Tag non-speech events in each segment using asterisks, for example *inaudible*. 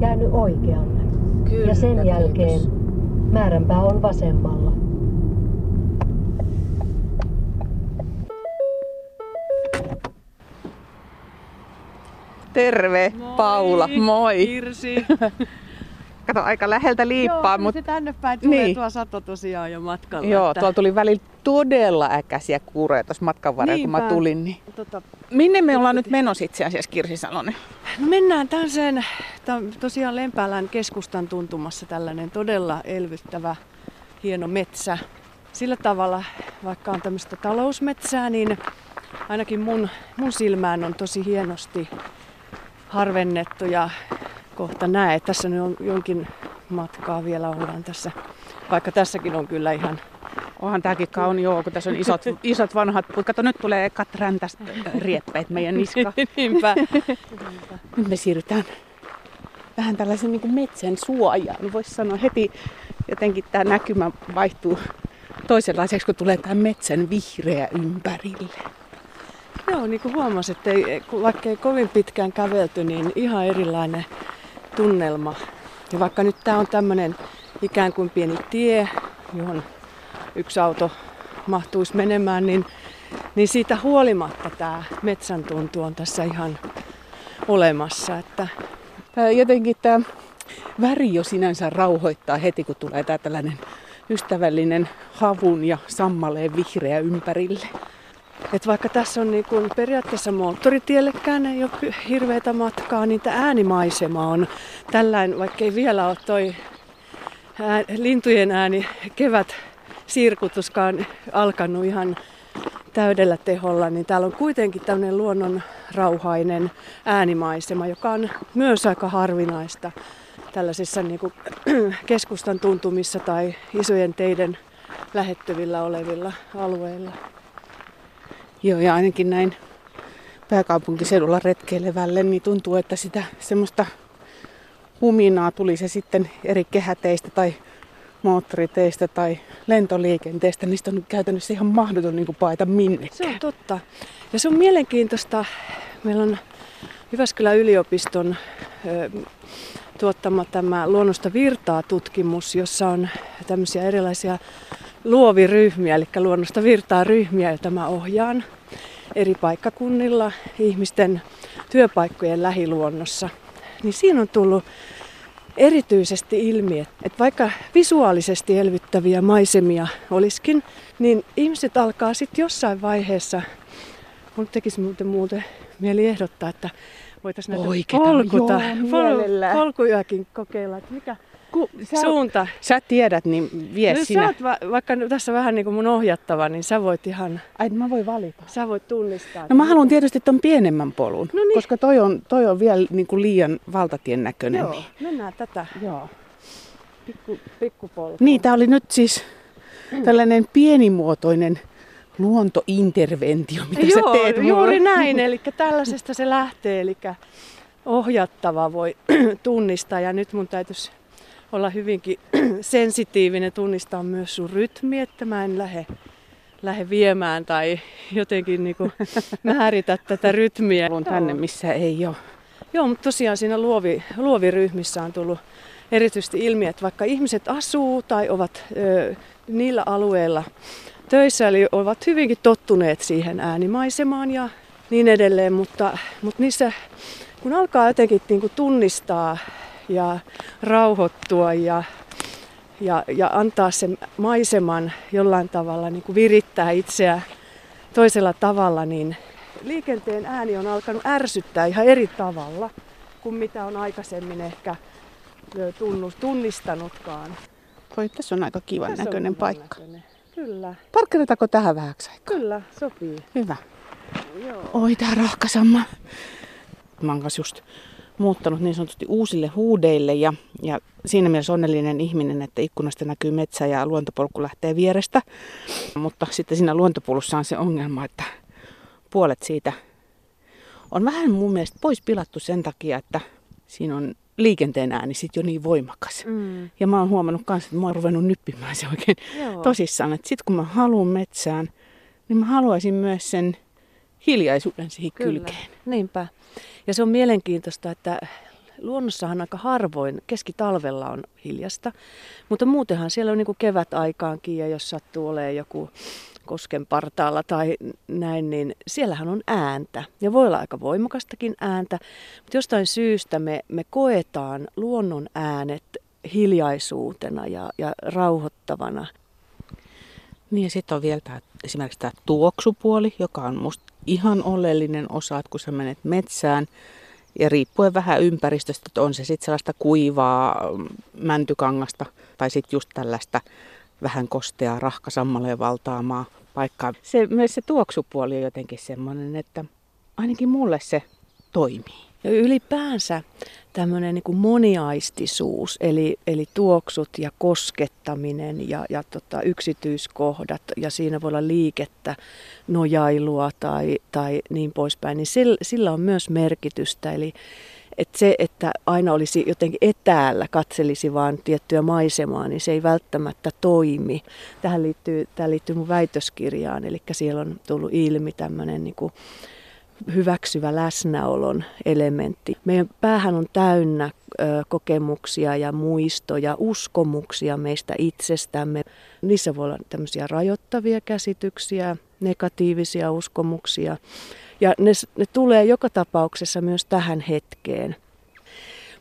käänny oikealle. Kyllä, ja sen kiitos. jälkeen määränpää on vasemmalla. Terve, Paula, moi. Kirsi. *laughs* Kato, aika läheltä liippaa, Joo, mutta se tänne päin tulee Niin. tuo sato tosiaan jo matkalla. joo, että- tuolla tuli välillä todella äkäisiä kuureja tuossa matkan varrella, kun mä tulin. Niin. Tota, Minne me ollaan nyt menossa itse asiassa, Kirsi Salonen? no mennään on tosiaan Lempäälän keskustan tuntumassa tällainen todella elvyttävä, hieno metsä. Sillä tavalla, vaikka on tämmöistä talousmetsää, niin ainakin mun, mun silmään on tosi hienosti harvennettu ja kohta näe. Tässä nyt on jonkin matkaa vielä ollaan tässä, vaikka tässäkin on kyllä ihan Onhan tääkin kauni, joo, kun tässä on isot, *laughs* isot vanhat puut. Kato, nyt tulee katräntästä rieppeet meidän niskaan. *laughs* niinpä. Nyt me siirrytään vähän tällaisen niin kuin metsän suojaan. Voisi sanoa heti jotenkin tämä näkymä vaihtuu toisenlaiseksi, kun tulee tämä metsän vihreä ympärille. Joo, niin kuin huomasit, että ei, vaikka ei kovin pitkään kävelty, niin ihan erilainen tunnelma. Ja vaikka nyt tämä on tämmöinen ikään kuin pieni tie, johon yksi auto mahtuisi menemään, niin, niin siitä huolimatta tämä metsän tuntu on tässä ihan olemassa. Että jotenkin tämä väri jo sinänsä rauhoittaa heti, kun tulee tää tällainen ystävällinen havun ja sammaleen vihreä ympärille. Et vaikka tässä on niin kun periaatteessa moottoritiellekään ei ole matkaa, niin tämä äänimaisema on tällainen, vaikka ei vielä ole toi ää, lintujen ääni kevät sirkutuskaan alkanut ihan täydellä teholla, niin täällä on kuitenkin tämmöinen luonnon rauhainen äänimaisema, joka on myös aika harvinaista tällaisissa niin kuin *clears throat* keskustan tuntumissa tai isojen teiden lähettyvillä olevilla alueilla. Joo, ja ainakin näin pääkaupunkiseudulla retkeilevälle, niin tuntuu, että sitä semmoista huminaa tuli se sitten eri kehäteistä tai moottoriteistä tai lentoliikenteestä, niistä on käytännössä ihan mahdoton niin paeta minnekään. Se on totta. Ja se on mielenkiintoista. Meillä on Jyväskylän yliopiston tuottama tämä luonnosta virtaa tutkimus, jossa on tämmöisiä erilaisia luoviryhmiä, eli luonnosta virtaa ryhmiä, joita mä ohjaan eri paikkakunnilla ihmisten työpaikkojen lähiluonnossa. Niin siinä on tullut erityisesti ilmi, että vaikka visuaalisesti elvyttäviä maisemia olisikin, niin ihmiset alkaa sitten jossain vaiheessa, mun tekisi muuten, muuten mieli ehdottaa, että voitaisiin näitä Oikeeta, polkuta, joo, mielellään. polkujakin kokeilla, että mikä Ku, sä, suunta. sä tiedät, niin vie No, sinä. sä oot va- vaikka tässä vähän niin kuin mun ohjattava, niin sä voit ihan, Ai, mä voin valita. sä voit tunnistaa. No mä haluan tietysti ton pienemmän polun, No niin. koska toi on, toi on vielä niin kuin liian valtatien näköinen. Joo, mennään tätä Joo. pikku, pikkupolkua. Niin, tämä oli nyt siis tällainen pienimuotoinen luontointerventio, mitä Joo, sä teet mulle. juuri näin. Eli tällaisesta se lähtee. Eli ohjattava voi *clears throat* tunnistaa. Ja nyt mun täytyisi olla hyvinkin *clears throat* sensitiivinen tunnistaa myös sun rytmi, että mä en lähde, lähde viemään tai jotenkin niin kuin *laughs* määritä tätä rytmiä. Haluan tänne, missä ei ole. Joo, mutta tosiaan siinä luovi, luoviryhmissä on tullut erityisesti ilmi, että vaikka ihmiset asuu tai ovat ö, niillä alueilla töissä, eli ovat hyvinkin tottuneet siihen äänimaisemaan ja niin edelleen, mutta, mutta niissä kun alkaa jotenkin niin kuin tunnistaa ja rauhoittua ja, ja, ja antaa sen maiseman jollain tavalla niin kuin virittää itseä toisella tavalla, niin liikenteen ääni on alkanut ärsyttää ihan eri tavalla kuin mitä on aikaisemmin ehkä tunnistanutkaan. Toi, tässä on aika kivan Tässä näköinen hyvän paikka. näköinen. Kyllä, Parkkeerataanko tähän vähäksi aikaa? kyllä, sopii. Hyvä. Joo. Oi, tää rohkasamma. Mä oon just muuttanut niin sanotusti uusille huudeille ja, ja siinä mielessä onnellinen ihminen, että ikkunasta näkyy metsä ja luontopolku lähtee vierestä. Mutta sitten siinä luontopolussa on se ongelma, että puolet siitä on vähän mun mielestä pois pilattu sen takia, että siinä on liikenteen ääni sit jo niin voimakas. Mm. Ja mä oon huomannut kanssa, että mä oon ruvennut nyppimään se oikein Joo. tosissaan, että sit kun mä haluan metsään, niin mä haluaisin myös sen hiljaisuuden siihen Kyllä. kylkeen. Niinpä. Ja se on mielenkiintoista, että luonnossahan aika harvoin, keskitalvella on hiljasta, mutta muutenhan siellä on niin kuin kevätaikaankin ja jos sattuu olemaan joku kosken partaalla tai näin, niin siellähän on ääntä. Ja voi olla aika voimakastakin ääntä, mutta jostain syystä me, me koetaan luonnon äänet hiljaisuutena ja, ja rauhoittavana. Niin ja sitten on vielä tää, esimerkiksi tämä tuoksupuoli, joka on musta ihan oleellinen osa, että kun sä menet metsään, ja riippuen vähän ympäristöstä, että on se sitten sellaista kuivaa mm, mäntykangasta tai sitten just tällaista vähän kosteaa rahkasammaleen valtaamaa paikkaa. Se, myös se tuoksupuoli on jotenkin semmoinen, että ainakin mulle se toimii. Ja ylipäänsä tämmöinen niin moniaistisuus, eli, eli tuoksut ja koskettaminen ja, ja tota, yksityiskohdat, ja siinä voi olla liikettä, nojailua tai, tai niin poispäin, niin sillä, sillä on myös merkitystä. Eli että se, että aina olisi jotenkin etäällä, katselisi vaan tiettyä maisemaa, niin se ei välttämättä toimi. Tähän liittyy, tämä liittyy mun väitöskirjaan, eli siellä on tullut ilmi tämmöinen niin kuin hyväksyvä läsnäolon elementti. Meidän päähän on täynnä kokemuksia ja muistoja, uskomuksia meistä itsestämme. Niissä voi olla tämmöisiä rajoittavia käsityksiä, negatiivisia uskomuksia. Ja ne, ne tulee joka tapauksessa myös tähän hetkeen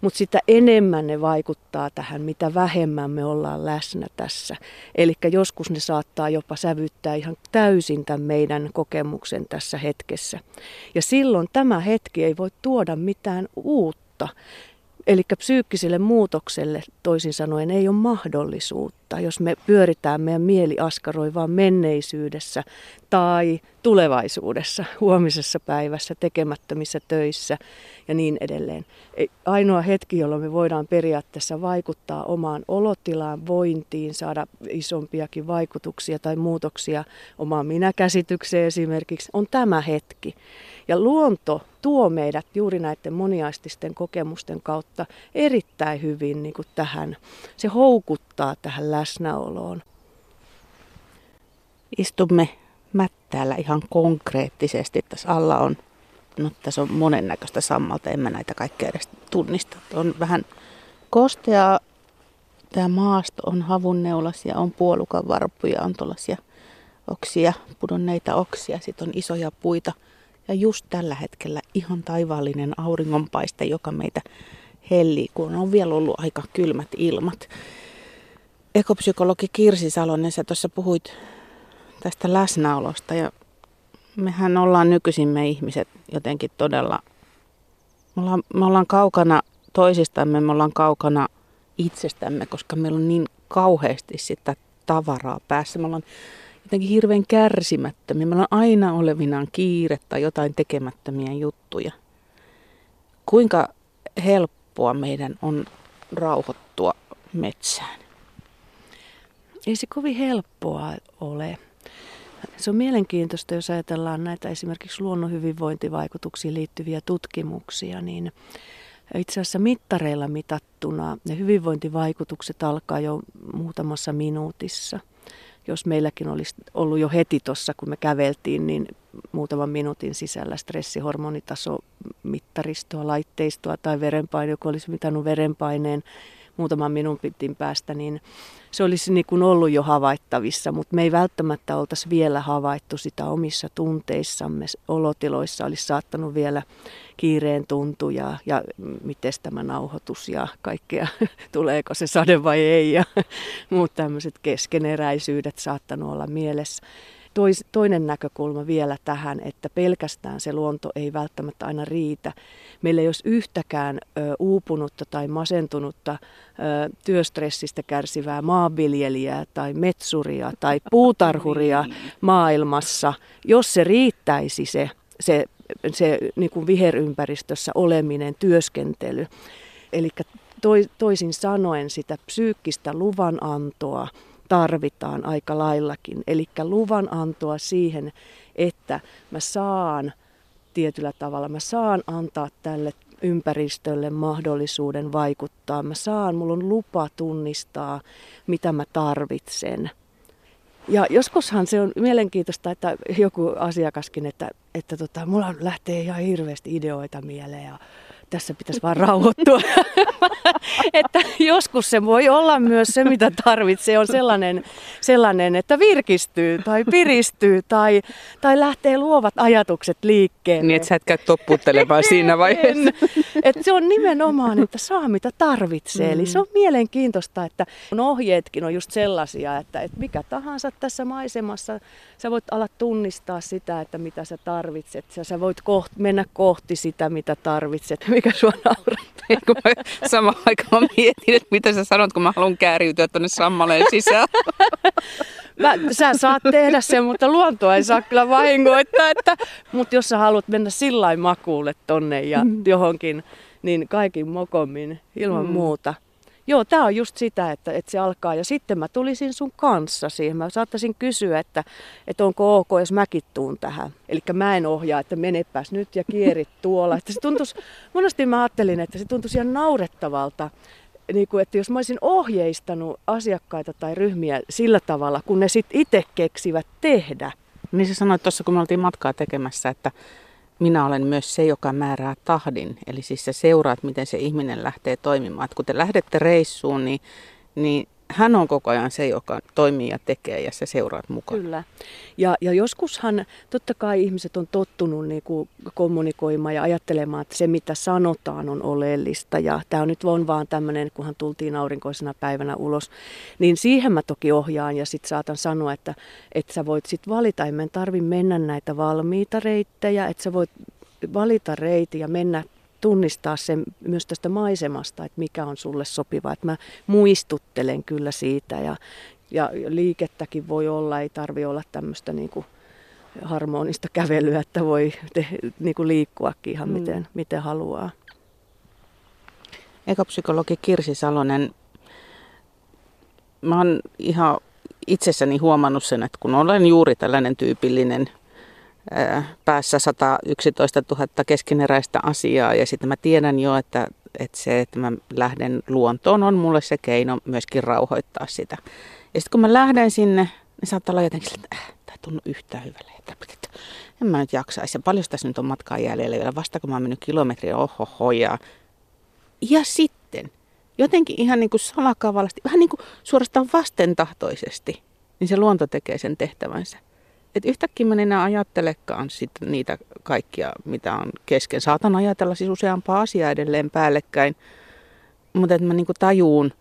mutta sitä enemmän ne vaikuttaa tähän, mitä vähemmän me ollaan läsnä tässä. Eli joskus ne saattaa jopa sävyttää ihan täysin tämän meidän kokemuksen tässä hetkessä. Ja silloin tämä hetki ei voi tuoda mitään uutta. Eli psyykkiselle muutokselle toisin sanoen ei ole mahdollisuutta, jos me pyöritään meidän mieli askaroi vaan menneisyydessä tai tulevaisuudessa, huomisessa päivässä, tekemättömissä töissä ja niin edelleen. Ainoa hetki, jolloin me voidaan periaatteessa vaikuttaa omaan olotilaan, vointiin, saada isompiakin vaikutuksia tai muutoksia omaan minäkäsitykseen esimerkiksi, on tämä hetki. Ja luonto tuo meidät juuri näiden moniaististen kokemusten kautta erittäin hyvin niin kuin tähän. Se houkuttaa tähän läsnäoloon. Istumme mättäällä ihan konkreettisesti. Tässä alla on, no tässä on monennäköistä sammalta, en mä näitä kaikkea edes tunnista. On vähän kosteaa, tämä maasto on havunneulasia, on puolukan varppuja, on tuollaisia oksia, pudonneita oksia, sitten on isoja puita. Ja just tällä hetkellä ihan taivaallinen auringonpaiste, joka meitä hellii, kun on vielä ollut aika kylmät ilmat. Ekopsykologi Kirsi Salonen, sä tuossa puhuit tästä läsnäolosta ja mehän ollaan nykyisin me ihmiset jotenkin todella, me ollaan, me ollaan kaukana toisistamme, me ollaan kaukana itsestämme, koska meillä on niin kauheasti sitä tavaraa päässä. Me ollaan jotenkin hirveän kärsimättömiä. Meillä on aina olevinaan kiire tai jotain tekemättömiä juttuja. Kuinka helppoa meidän on rauhoittua metsään? Ei se kovin helppoa ole. Se on mielenkiintoista, jos ajatellaan näitä esimerkiksi luonnon hyvinvointivaikutuksiin liittyviä tutkimuksia, niin itse asiassa mittareilla mitattuna ne hyvinvointivaikutukset alkaa jo muutamassa minuutissa. Jos meilläkin olisi ollut jo heti tuossa, kun me käveltiin, niin muutaman minuutin sisällä stressihormonitaso mittaristoa, laitteistoa tai verenpaine, joka olisi mitannut verenpaineen muutaman minuutin päästä, niin se olisi niin kuin ollut jo havaittavissa, mutta me ei välttämättä oltaisi vielä havaittu sitä omissa tunteissamme. Olotiloissa olisi saattanut vielä kiireen tuntuja ja miten tämä nauhoitus ja kaikkea, *laughs* tuleeko se sade vai ei ja *laughs* muut tämmöiset keskeneräisyydet saattanut olla mielessä tois, toinen näkökulma vielä tähän, että pelkästään se luonto ei välttämättä aina riitä. Meillä ei olisi yhtäkään ö, uupunutta tai masentunutta ö, työstressistä kärsivää maanviljelijää tai metsuria tai *laughs* puutarhuria maailmassa, jos se riittäisi se, se, se niin kuin viherympäristössä oleminen, työskentely. Eli toisin sanoen sitä psyykkistä luvanantoa, tarvitaan aika laillakin. Eli luvan antoa siihen, että mä saan tietyllä tavalla, mä saan antaa tälle ympäristölle mahdollisuuden vaikuttaa. Mä saan, mulla on lupa tunnistaa, mitä mä tarvitsen. Ja joskushan se on mielenkiintoista, että joku asiakaskin, että, että tota, mulla lähtee ihan hirveästi ideoita mieleen ja tässä pitäisi vaan rauhoittua. *laughs* että joskus se voi olla myös se, mitä tarvitsee, on sellainen, sellainen että virkistyy tai piristyy tai, tai lähtee luovat ajatukset liikkeelle. Niin, että sä et käy siinä vaiheessa. *laughs* Et se on nimenomaan, että saa mitä tarvitsee. Mm. Eli se on mielenkiintoista, että ohjeetkin on just sellaisia, että, että mikä tahansa tässä maisemassa, sä voit ala tunnistaa sitä, että mitä sä tarvitset. Ja sä voit kohti, mennä kohti sitä, mitä tarvitset. Mikä sua naurattaa? Samaan aikaan mietin, että mitä sä sanot, kun mä haluan kääriytyä tuonne sammaleen sisään. Mä, sä saat tehdä sen, mutta luontoa ei saa kyllä vahingoittaa. Että, mutta jos sä haluat mennä sillä makuulle tonne ja mm. johonkin, niin kaikin mokommin ilman mm. muuta. Joo, tämä on just sitä, että, että se alkaa. Ja sitten mä tulisin sun kanssa siihen. Mä saattaisin kysyä, että, että onko ok, jos mäkin tuun tähän. Eli mä en ohjaa, että menepäs nyt ja kierit *laughs* tuolla. Että se tuntuisi, monesti mä ajattelin, että se tuntuisi ihan naurettavalta. Niin kuin, että jos mä olisin ohjeistanut asiakkaita tai ryhmiä sillä tavalla, kun ne sitten itse keksivät tehdä. Niin sä sanoit tuossa, kun me oltiin matkaa tekemässä, että minä olen myös se, joka määrää tahdin. Eli siis sä seuraat, miten se ihminen lähtee toimimaan. Et kun te lähdette reissuun, niin, niin hän on koko ajan se, joka toimii ja tekee ja se seuraat mukaan. Kyllä. Ja, ja joskushan totta kai ihmiset on tottunut niin kuin kommunikoimaan ja ajattelemaan, että se mitä sanotaan on oleellista. Ja tämä nyt on vaan tämmöinen, kunhan tultiin aurinkoisena päivänä ulos. Niin siihen mä toki ohjaan ja sitten saatan sanoa, että, että sä voit sitten valita. Ei tarvi mennä näitä valmiita reittejä, että sä voit valita reitin ja mennä tunnistaa sen myös tästä maisemasta, että mikä on sulle sopiva. Että mä muistuttelen kyllä siitä ja, ja liikettäkin voi olla, ei tarvi olla tämmöistä niin kuin harmonista kävelyä, että voi te, niin kuin liikkuakin ihan mm. miten, miten haluaa. Ekopsykologi Kirsi Salonen, mä oon ihan itsessäni huomannut sen, että kun olen juuri tällainen tyypillinen päässä 111 000 keskeneräistä asiaa ja sitten mä tiedän jo, että, että se, että mä lähden luontoon on mulle se keino myöskin rauhoittaa sitä. Ja sitten kun mä lähden sinne, niin saattaa olla jotenkin että äh, tämä tunnu yhtään hyvälle. Että en mä nyt jaksaisi. Ja paljon tässä nyt on matkaa jäljellä vielä. Vasta kun mä oon mennyt kilometriä, ohoho. Ja, ja sitten jotenkin ihan niin kuin salakavallasti, vähän niin kuin suorastaan vastentahtoisesti, niin se luonto tekee sen tehtävänsä. Et yhtäkkiä mä en enää ajattelekaan sit niitä kaikkia, mitä on kesken. Saatan ajatella siis useampaa asiaa edelleen päällekkäin, mutta että mä niinku tajuun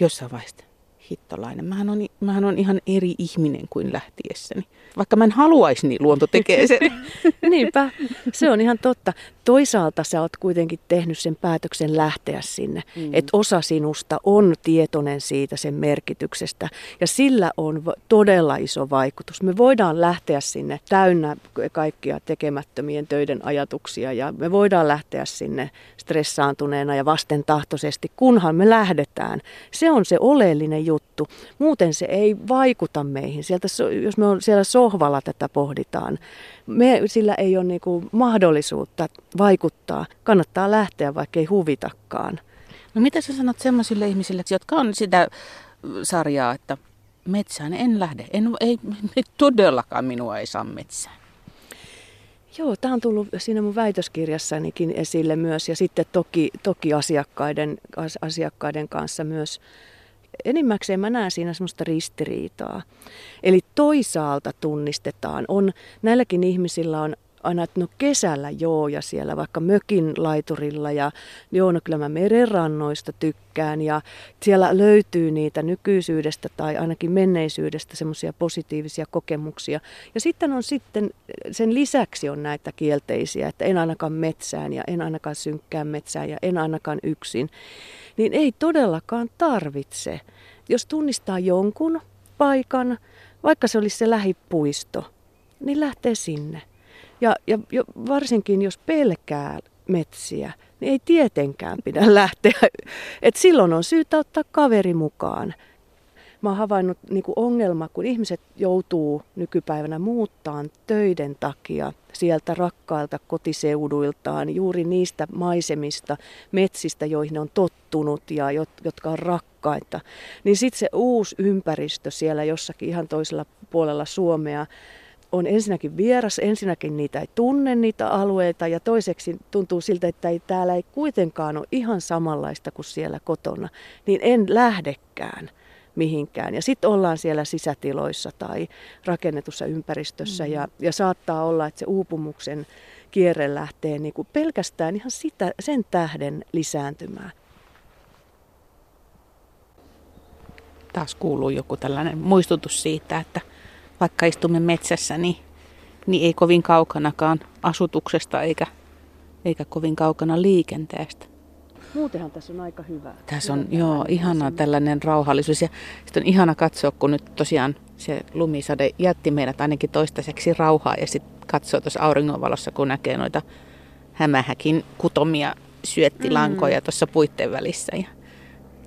jossain vaiheessa, hittolainen, mähän on, mähän on ihan eri ihminen kuin lähtiessäni. Vaikka mä en haluaisi, niin luonto tekee sen. *laughs* Niinpä, se on ihan totta. Toisaalta sä oot kuitenkin tehnyt sen päätöksen lähteä sinne. Mm. Että osa sinusta on tietoinen siitä sen merkityksestä. Ja sillä on todella iso vaikutus. Me voidaan lähteä sinne täynnä kaikkia tekemättömien töiden ajatuksia. Ja me voidaan lähteä sinne stressaantuneena ja vastentahtoisesti, kunhan me lähdetään. Se on se oleellinen juttu. Muuten se ei vaikuta meihin. Sieltä, jos me on siellä sohvalla tätä pohditaan, me, sillä ei ole niin kuin mahdollisuutta vaikuttaa. Kannattaa lähteä, vaikka ei huvitakaan. No mitä sä sanot sellaisille ihmisille, jotka on sitä sarjaa, että metsään en lähde. En, ei, ei, todellakaan minua ei saa metsään. Joo, tämä on tullut siinä mun väitöskirjassanikin esille myös ja sitten toki, toki asiakkaiden, asiakkaiden kanssa myös. Enimmäkseen mä näen siinä semmoista ristiriitaa. Eli toisaalta tunnistetaan, on, näilläkin ihmisillä on aina, että no kesällä joo ja siellä vaikka mökin laiturilla ja joo, no kyllä mä merenrannoista tykkään ja siellä löytyy niitä nykyisyydestä tai ainakin menneisyydestä semmoisia positiivisia kokemuksia. Ja sitten on sitten, sen lisäksi on näitä kielteisiä, että en ainakaan metsään ja en ainakaan synkkään metsään ja en ainakaan yksin. Niin ei todellakaan tarvitse. Jos tunnistaa jonkun paikan, vaikka se olisi se lähipuisto, niin lähtee sinne. Ja, ja, ja varsinkin jos pelkää metsiä, niin ei tietenkään pidä *laughs* lähteä. Et silloin on syytä ottaa kaveri mukaan. Mä oon havainnut niin ongelma, kun ihmiset joutuu nykypäivänä muuttaan töiden takia sieltä rakkailta kotiseuduiltaan, juuri niistä maisemista, metsistä, joihin ne on tottunut ja jotka on rakkaita. Niin sitten se uusi ympäristö siellä jossakin ihan toisella puolella Suomea, on ensinnäkin vieras, ensinnäkin niitä ei tunne niitä alueita ja toiseksi tuntuu siltä, että ei, täällä ei kuitenkaan ole ihan samanlaista kuin siellä kotona, niin en lähdekään mihinkään. Ja sitten ollaan siellä sisätiloissa tai rakennetussa ympäristössä mm. ja, ja saattaa olla, että se uupumuksen kierre lähtee niin kuin pelkästään ihan sitä, sen tähden lisääntymään. Taas kuuluu joku tällainen muistutus siitä, että vaikka istumme metsässä, niin, niin ei kovin kaukanakaan asutuksesta eikä, eikä kovin kaukana liikenteestä. Muutenhan tässä on aika hyvä. Tässä on, hyvä joo, ihana tällainen rauhallisuus. Ja sitten on ihana katsoa, kun nyt tosiaan se lumisade jätti meidät ainakin toistaiseksi rauhaa. Ja sitten katsoo tuossa auringonvalossa, kun näkee noita hämähäkin kutomia syöttilankoja mm. tuossa puitteen välissä. Ja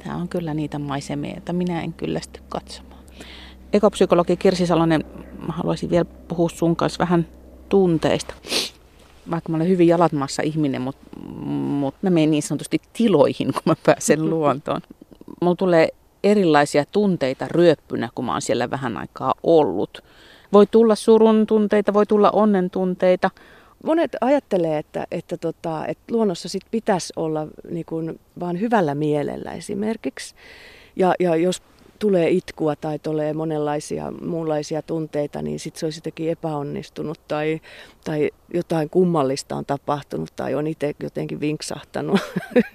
tämä on kyllä niitä maisemia, joita minä en kyllästy katsomaan. Ekopsykologi Kirsi Salonen, mä haluaisin vielä puhua sun kanssa vähän tunteista. Vaikka mä olen hyvin jalatmaassa ihminen, mutta mut mä menen niin sanotusti tiloihin, kun mä pääsen *laughs* luontoon. Mulla tulee erilaisia tunteita ryöppynä, kun mä oon siellä vähän aikaa ollut. Voi tulla surun tunteita, voi tulla onnen tunteita. Monet ajattelee, että, että, tota, että luonnossa sit pitäisi olla niin kuin, vaan hyvällä mielellä esimerkiksi. Ja, ja jos tulee itkua tai tulee monenlaisia muunlaisia tunteita, niin sitten se olisi jotenkin epäonnistunut tai, tai jotain kummallista on tapahtunut tai on itse jotenkin vinksahtanut,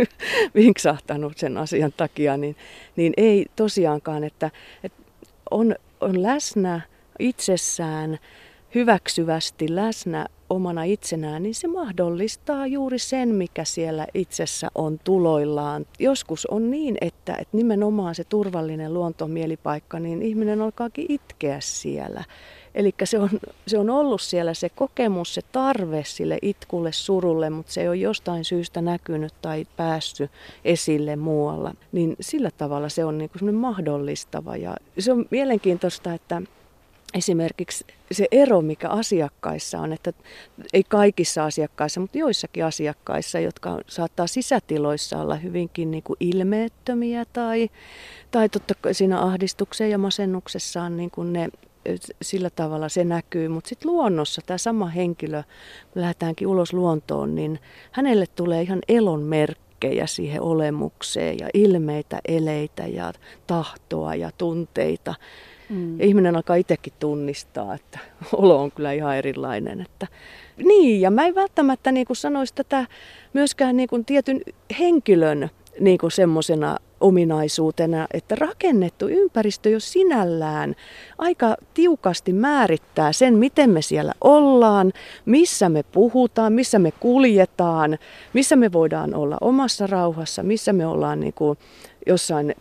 *laughs* vinksahtanut sen asian takia, niin, niin ei tosiaankaan, että, että on, on läsnä itsessään hyväksyvästi läsnä omana itsenään, niin se mahdollistaa juuri sen, mikä siellä itsessä on tuloillaan. Joskus on niin, että, että nimenomaan se turvallinen luontomielipaikka, niin ihminen alkaakin itkeä siellä. Eli se on, se on ollut siellä se kokemus, se tarve sille itkulle, surulle, mutta se ei ole jostain syystä näkynyt tai päässyt esille muualla. Niin sillä tavalla se on niin kuin mahdollistava. Ja se on mielenkiintoista, että esimerkiksi se ero, mikä asiakkaissa on, että ei kaikissa asiakkaissa, mutta joissakin asiakkaissa, jotka saattaa sisätiloissa olla hyvinkin niin kuin ilmeettömiä tai, tai totta kai siinä ahdistukseen ja masennuksessaan niin kuin ne sillä tavalla se näkyy, mutta sitten luonnossa tämä sama henkilö, kun lähdetäänkin ulos luontoon, niin hänelle tulee ihan elon merkkejä siihen olemukseen ja ilmeitä, eleitä ja tahtoa ja tunteita. Mm. Ja ihminen alkaa itsekin tunnistaa, että *laughs* olo on kyllä ihan erilainen. Että, niin, ja mä en välttämättä niin kuin sanoisi tätä myöskään niin kuin tietyn henkilön niin kuin semmoisena ominaisuutena, että rakennettu ympäristö jo sinällään aika tiukasti määrittää sen, miten me siellä ollaan, missä me puhutaan, missä me kuljetaan, missä me voidaan olla omassa rauhassa, missä me ollaan niin kuin jossain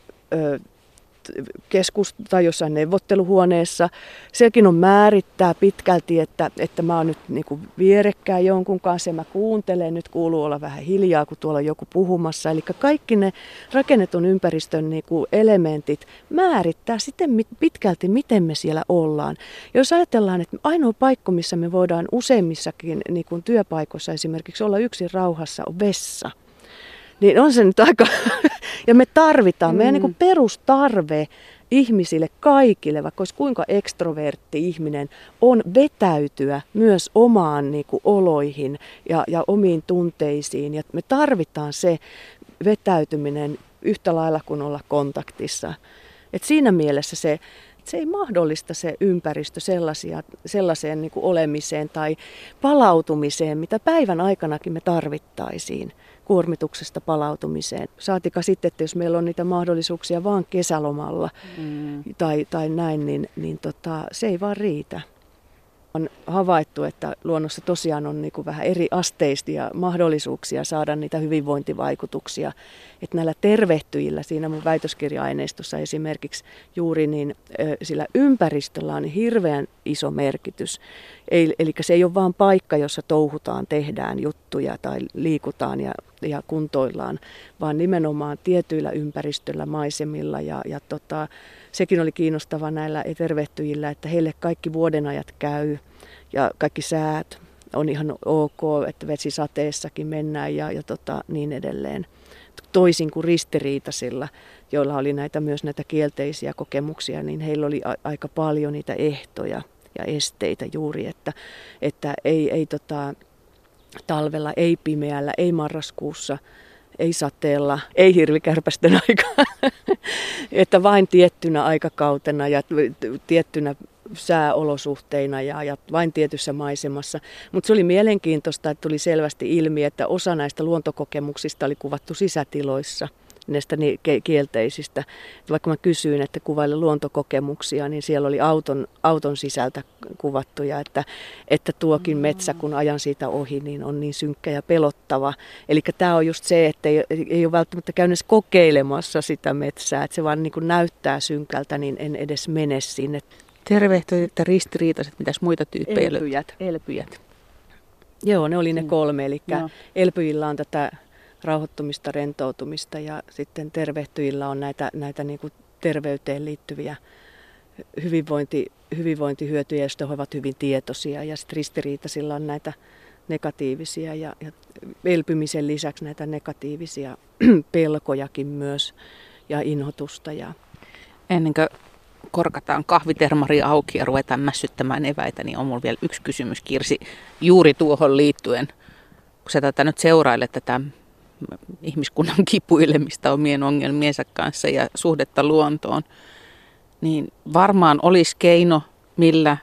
keskus tai jossain neuvotteluhuoneessa. Sekin on määrittää pitkälti, että, että mä oon nyt niin kuin vierekkään jonkun kanssa ja mä kuuntelen. Nyt kuuluu olla vähän hiljaa, kun tuolla on joku puhumassa. Eli kaikki ne rakennetun ympäristön niin kuin elementit määrittää sitten pitkälti, miten me siellä ollaan. Jos ajatellaan, että ainoa paikka, missä me voidaan useimmissakin niin kuin työpaikoissa esimerkiksi olla yksin rauhassa, on vessa – niin on se nyt aika... *laughs* ja me tarvitaan, mm. meidän niin perustarve ihmisille kaikille, vaikka olisi kuinka ekstrovertti ihminen, on vetäytyä myös omaan niin kuin, oloihin ja, ja omiin tunteisiin. Ja me tarvitaan se vetäytyminen yhtä lailla kuin olla kontaktissa. Et siinä mielessä se, se ei mahdollista se ympäristö sellaisia, sellaiseen niin kuin olemiseen tai palautumiseen, mitä päivän aikanakin me tarvittaisiin kuormituksesta palautumiseen. Saatika sitten, että jos meillä on niitä mahdollisuuksia vaan kesälomalla mm. tai, tai näin, niin, niin tota, se ei vaan riitä. On havaittu, että luonnossa tosiaan on niin kuin vähän eri asteistia mahdollisuuksia saada niitä hyvinvointivaikutuksia. Että näillä tervehtyjillä, siinä mun väitöskirja-aineistossa esimerkiksi juuri, niin sillä ympäristöllä on hirveän iso merkitys. Eli se ei ole vain paikka, jossa touhutaan, tehdään juttuja tai liikutaan ja, ja kuntoillaan, vaan nimenomaan tietyillä ympäristöllä, maisemilla. Ja, ja tota, sekin oli kiinnostava näillä tervehtyjillä, että heille kaikki vuodenajat käy ja kaikki säät on ihan ok, että vesisateessakin mennään ja, ja tota, niin edelleen. Toisin kuin ristiriitasilla, joilla oli näitä myös näitä kielteisiä kokemuksia, niin heillä oli a- aika paljon niitä ehtoja ja esteitä juuri, että, että ei, ei tota, talvella, ei pimeällä, ei marraskuussa, ei sateella, ei hirvikärpästen *laughs* aikaa, että vain tiettynä aikakautena ja tiettynä sääolosuhteina ja, ja vain tietyssä maisemassa. Mutta se oli mielenkiintoista, että tuli selvästi ilmi, että osa näistä luontokokemuksista oli kuvattu sisätiloissa – näistä kielteisistä. Vaikka mä kysyin, että kuvaile luontokokemuksia, niin siellä oli auton, auton sisältä kuvattuja, että, että tuokin metsä, kun ajan siitä ohi, niin on niin synkkä ja pelottava. Eli tämä on just se, että ei, ei ole välttämättä käynyt kokeilemassa sitä metsää, että se vaan niin kuin näyttää synkältä, niin en edes mene sinne. Tervehtoiset ja ristiriitaiset, mitäs muita tyyppejä? Elpyjät. Elpyjät. Joo, ne oli ne kolme. Eli no. elpyjillä on tätä rauhoittumista, rentoutumista ja sitten tervehtyjillä on näitä, näitä niin kuin terveyteen liittyviä hyvinvointi, hyvinvointihyötyjä, joista he ovat hyvin tietoisia ja sitten ristiriitaisilla on näitä negatiivisia ja, ja elpymisen lisäksi näitä negatiivisia *clears throat* pelkojakin myös ja inhotusta. Ja... Ennen kuin korkataan kahvitermari auki ja ruvetaan mässyttämään eväitä, niin on minulla vielä yksi kysymys Kirsi juuri tuohon liittyen. Kun sä tätä nyt seurailet tätä ihmiskunnan *laughs* kipuilemista omien ongelmiensa kanssa ja suhdetta luontoon, niin varmaan olisi keino, millä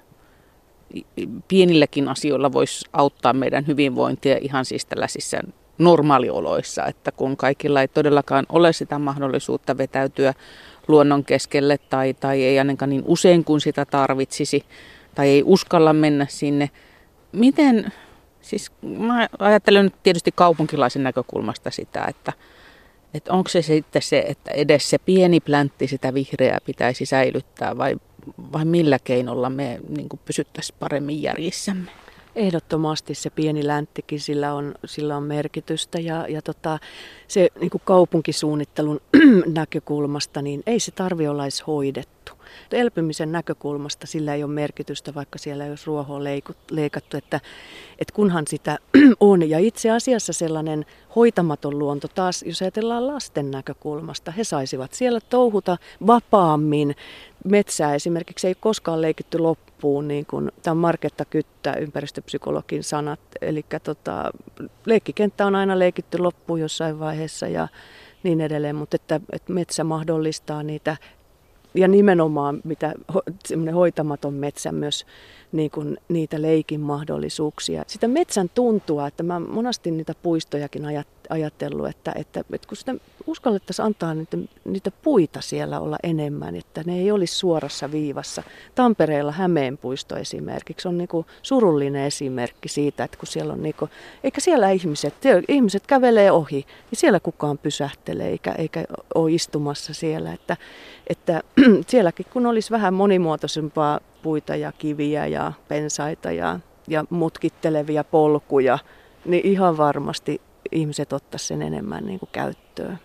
pienilläkin asioilla voisi auttaa meidän hyvinvointia ihan siis tällaisissa normaalioloissa, että kun kaikilla ei todellakaan ole sitä mahdollisuutta vetäytyä luonnon keskelle tai, tai ei ainakaan niin usein kuin sitä tarvitsisi tai ei uskalla mennä sinne. Miten, Siis mä ajattelen nyt tietysti kaupunkilaisen näkökulmasta sitä, että, että onko se sitten se, että edes se pieni pläntti sitä vihreää pitäisi säilyttää vai, vai millä keinolla me niin pysyttäisiin paremmin järjissämme? Ehdottomasti se pieni länttikin, sillä on, sillä on merkitystä ja, ja tota, se niin kaupunkisuunnittelun *clears throat* näkökulmasta, niin ei se tarvi olla edes hoidettu. Elpymisen näkökulmasta sillä ei ole merkitystä, vaikka siellä ei olisi ruohoa leikattu, että, että kunhan sitä *clears throat* on. Ja itse asiassa sellainen hoitamaton luonto taas, jos ajatellaan lasten näkökulmasta, he saisivat siellä touhuta vapaammin. Metsää esimerkiksi ei koskaan leikitty loppuun, niin kuin tämä Marketta Kyttä, ympäristöpsykologin sanat. Eli tota, leikkikenttä on aina leikitty loppuun jossain vaiheessa ja niin edelleen, mutta että, että metsä mahdollistaa niitä ja nimenomaan mitä semmoinen hoitamaton metsä myös niin kuin niitä leikin mahdollisuuksia. Sitä metsän tuntua, että mä monasti niitä puistojakin ajatellut, että, että, että kun sitä uskallettaisiin antaa niitä, niitä puita siellä olla enemmän, että ne ei olisi suorassa viivassa. Tampereella Hämeenpuisto esimerkiksi on niin kuin surullinen esimerkki siitä, että kun siellä on niin kuin, eikä siellä ihmiset, ihmiset kävelee ohi, niin siellä kukaan pysähtelee eikä, eikä ole istumassa siellä, että, että *clears throat* sielläkin kun olisi vähän monimuotoisempaa puita ja kiviä ja pensaita ja, ja mutkittelevia polkuja, niin ihan varmasti ihmiset ottaisivat sen enemmän niin kuin käyttöön.